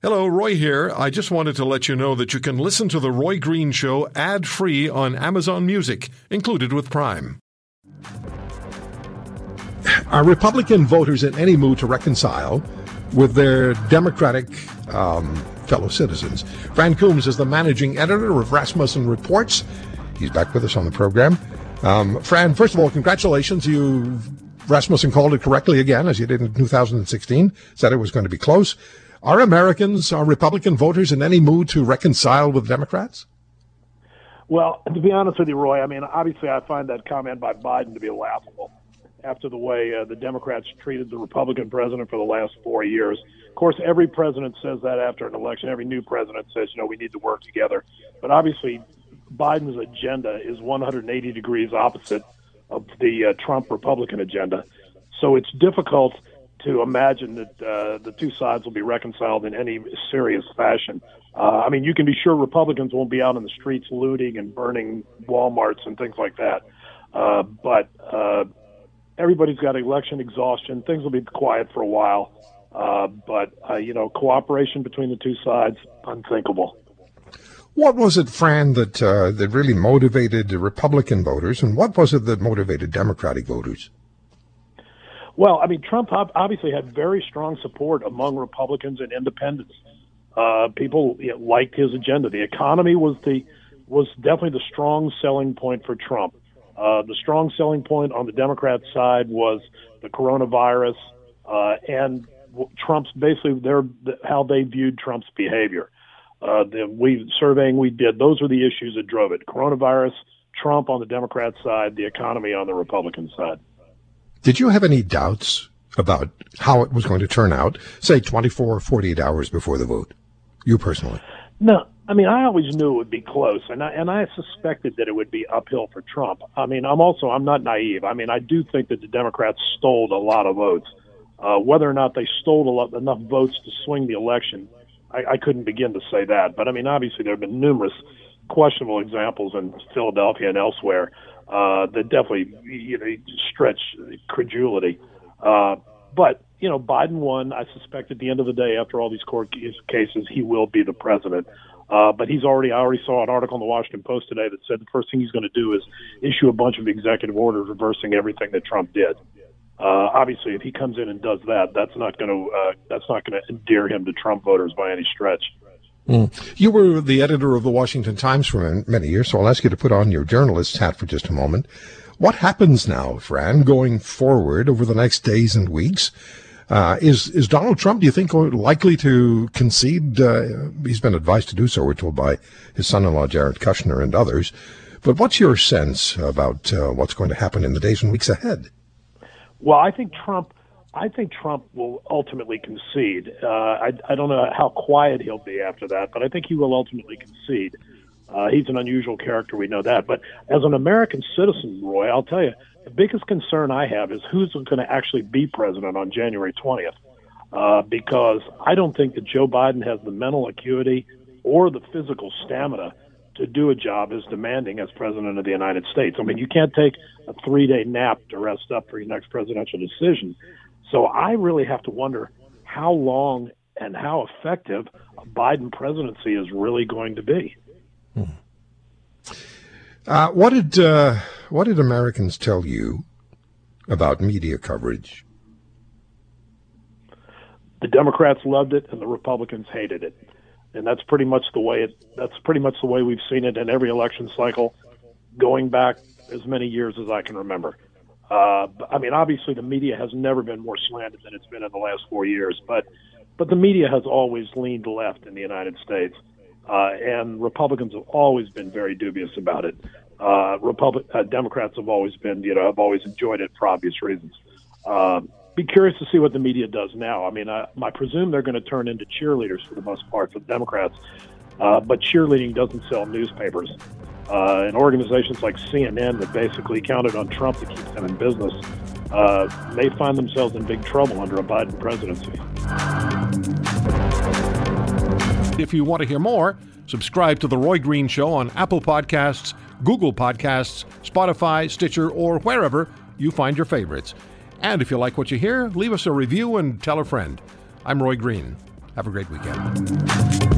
Hello, Roy here. I just wanted to let you know that you can listen to The Roy Green Show ad free on Amazon Music, included with Prime. Are Republican voters in any mood to reconcile with their Democratic um, fellow citizens? Fran Coombs is the managing editor of Rasmussen Reports. He's back with us on the program. Um, Fran, first of all, congratulations. You Rasmussen called it correctly again, as you did in 2016. Said it was going to be close. Are Americans, are Republican voters in any mood to reconcile with Democrats? Well, to be honest with you, Roy, I mean, obviously I find that comment by Biden to be laughable after the way uh, the Democrats treated the Republican president for the last four years. Of course, every president says that after an election. Every new president says, you know, we need to work together. But obviously, Biden's agenda is 180 degrees opposite of the uh, Trump Republican agenda. So it's difficult to imagine that uh, the two sides will be reconciled in any serious fashion. Uh, I mean, you can be sure Republicans won't be out in the streets looting and burning WalMarts and things like that. Uh, but uh, everybody's got election exhaustion. Things will be quiet for a while. Uh, but, uh, you know, cooperation between the two sides, unthinkable. What was it, Fran, that uh, that really motivated Republican voters, and what was it that motivated Democratic voters? Well, I mean, Trump obviously had very strong support among Republicans and independents. Uh, people you know, liked his agenda. The economy was the was definitely the strong selling point for Trump. Uh, the strong selling point on the Democrat side was the coronavirus uh, and Trump's basically their how they viewed Trump's behavior. Uh, the we surveying we did those were the issues that drove it: coronavirus, Trump on the Democrat side, the economy on the Republican side. Did you have any doubts about how it was going to turn out, say 24 or 48 hours before the vote? You personally? No. I mean, I always knew it would be close, and I, and I suspected that it would be uphill for Trump. I mean, I'm also I'm not naive. I mean, I do think that the Democrats stole a lot of votes. Uh, whether or not they stole lot, enough votes to swing the election, I, I couldn't begin to say that. But I mean, obviously there have been numerous questionable examples in Philadelphia and elsewhere uh, that definitely you know stretch credulity. Uh, but you know, Biden won. I suspect at the end of the day, after all these court cases, he will be the president. Uh, but he's already, I already saw an article in the Washington Post today that said the first thing he's going to do is issue a bunch of executive orders reversing everything that Trump did. Uh, obviously, if he comes in and does that, that's not going to uh, that's not going to endear him to Trump voters by any stretch. Mm. You were the editor of the Washington Times for many years, so I'll ask you to put on your journalist's hat for just a moment. What happens now, Fran, going forward over the next days and weeks? Uh, is is Donald Trump, do you think, likely to concede? Uh, he's been advised to do so, we're told by his son-in-law Jared Kushner and others. But what's your sense about uh, what's going to happen in the days and weeks ahead? Well, I think Trump I think Trump will ultimately concede. Uh, I, I don't know how quiet he'll be after that, but I think he will ultimately concede. Uh, he's an unusual character, we know that. But as an American citizen, Roy, I'll tell you, the biggest concern I have is who's going to actually be president on January 20th. Uh, because I don't think that Joe Biden has the mental acuity or the physical stamina to do a job as demanding as president of the United States. I mean, you can't take a three day nap to rest up for your next presidential decision. So I really have to wonder how long and how effective a Biden presidency is really going to be. Hmm. Uh, what did uh, what did Americans tell you about media coverage? The Democrats loved it, and the Republicans hated it, and that's pretty much the way it. That's pretty much the way we've seen it in every election cycle, going back as many years as I can remember. Uh, I mean, obviously, the media has never been more slanted than it's been in the last four years, but but the media has always leaned left in the United States, uh, and Republicans have always been very dubious about it. Uh, Republic uh, Democrats have always been, you know, have always enjoyed it for obvious reasons. Uh, be curious to see what the media does now. I mean, I, I presume they're going to turn into cheerleaders for the most part for the Democrats, uh, but cheerleading doesn't sell newspapers. Uh, and organizations like CNN that basically counted on Trump to keep them in business uh, may find themselves in big trouble under a Biden presidency. If you want to hear more, subscribe to The Roy Green Show on Apple Podcasts, Google Podcasts, Spotify, Stitcher, or wherever you find your favorites. And if you like what you hear, leave us a review and tell a friend. I'm Roy Green. Have a great weekend.